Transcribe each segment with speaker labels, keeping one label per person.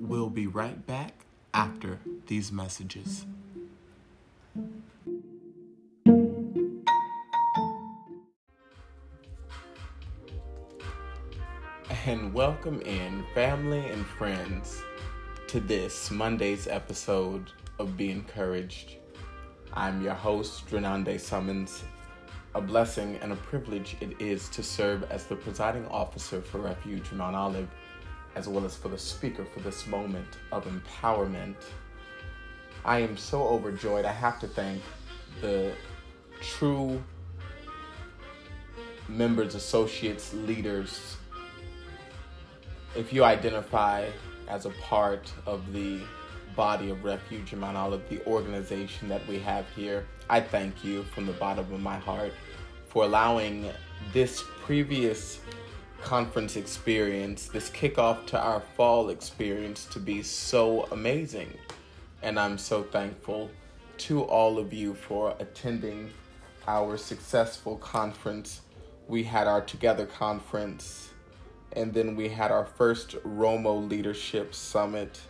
Speaker 1: We'll be right back after these messages. And welcome in family and friends to this Monday's episode of Be Encouraged. I'm your host, Renande Summons. A blessing and a privilege it is to serve as the presiding officer for Refuge Mount Olive, as well as for the speaker for this moment of empowerment. I am so overjoyed. I have to thank the true members, associates, leaders. If you identify as a part of the body of Refuge in Mount Olive, the organization that we have here, I thank you from the bottom of my heart for allowing this previous conference experience, this kickoff to our fall experience, to be so amazing. And I'm so thankful to all of you for attending our successful conference. We had our Together conference, and then we had our first Romo Leadership Summit.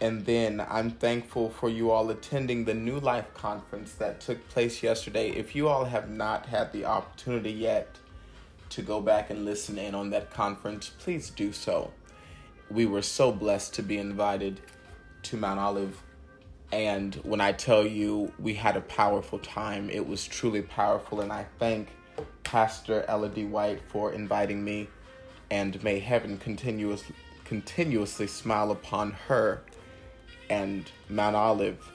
Speaker 1: And then I'm thankful for you all attending the New Life Conference that took place yesterday. If you all have not had the opportunity yet to go back and listen in on that conference, please do so. We were so blessed to be invited to Mount Olive. And when I tell you we had a powerful time, it was truly powerful. And I thank Pastor Ella D. White for inviting me. And may heaven continuous, continuously smile upon her and Mount Olive,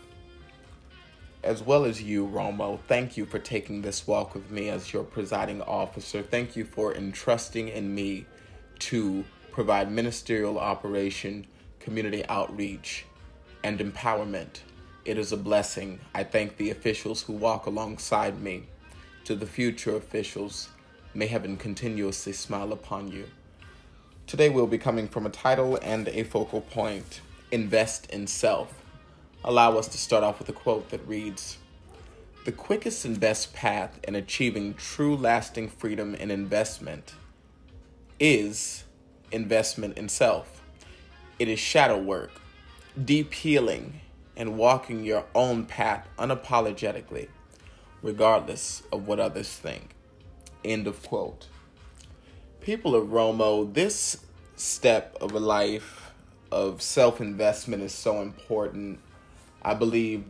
Speaker 1: as well as you, Romo. Thank you for taking this walk with me as your presiding officer. Thank you for entrusting in me to provide ministerial operation, community outreach, and empowerment. It is a blessing. I thank the officials who walk alongside me. To the future officials, may heaven continuously smile upon you. Today we'll be coming from a title and a focal point invest in self. Allow us to start off with a quote that reads The quickest and best path in achieving true lasting freedom in investment is investment in self. It is shadow work, deep healing, and walking your own path unapologetically, regardless of what others think. End of quote. People of Romo, this step of a life of self investment is so important. I believe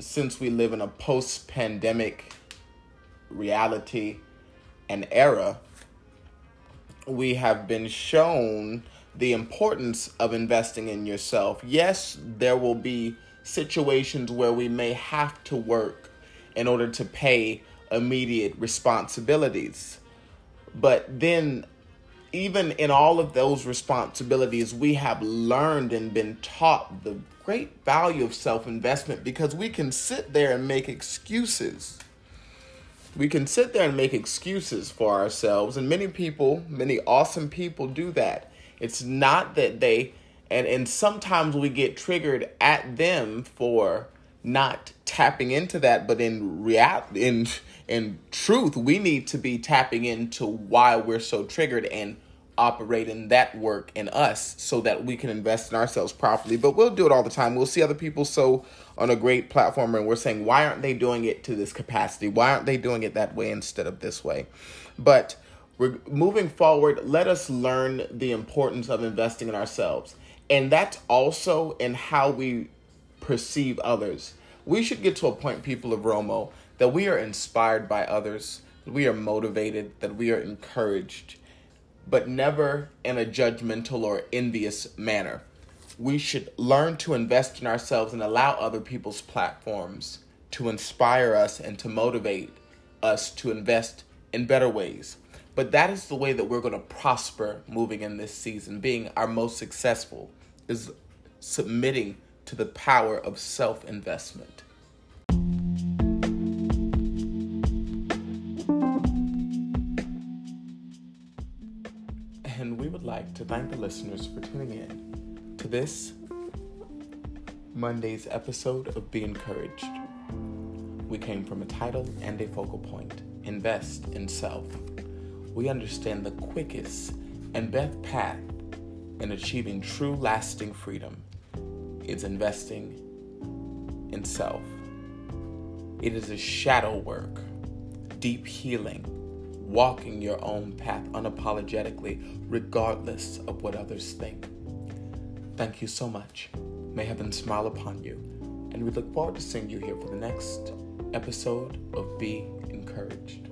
Speaker 1: since we live in a post pandemic reality and era, we have been shown the importance of investing in yourself. Yes, there will be situations where we may have to work in order to pay immediate responsibilities. But then, even in all of those responsibilities, we have learned and been taught the great value of self investment because we can sit there and make excuses. We can sit there and make excuses for ourselves, and many people, many awesome people do that. It's not that they, and, and sometimes we get triggered at them for not tapping into that, but in reality, in in truth, we need to be tapping into why we're so triggered and operating that work in us so that we can invest in ourselves properly. But we'll do it all the time. We'll see other people so on a great platform and we're saying, why aren't they doing it to this capacity? Why aren't they doing it that way instead of this way? But We're moving forward. Let us learn the importance of investing in ourselves. And that's also in how we perceive others. We should get to a point, people of Romo, that we are inspired by others, that we are motivated, that we are encouraged, but never in a judgmental or envious manner. We should learn to invest in ourselves and allow other people's platforms to inspire us and to motivate us to invest in better ways. But that is the way that we're going to prosper moving in this season. Being our most successful is submitting to the power of self investment. And we would like to thank the listeners for tuning in to this Monday's episode of Be Encouraged. We came from a title and a focal point Invest in Self. We understand the quickest and best path in achieving true lasting freedom is investing in self. It is a shadow work, deep healing, walking your own path unapologetically, regardless of what others think. Thank you so much. May heaven smile upon you, and we look forward to seeing you here for the next episode of Be Encouraged.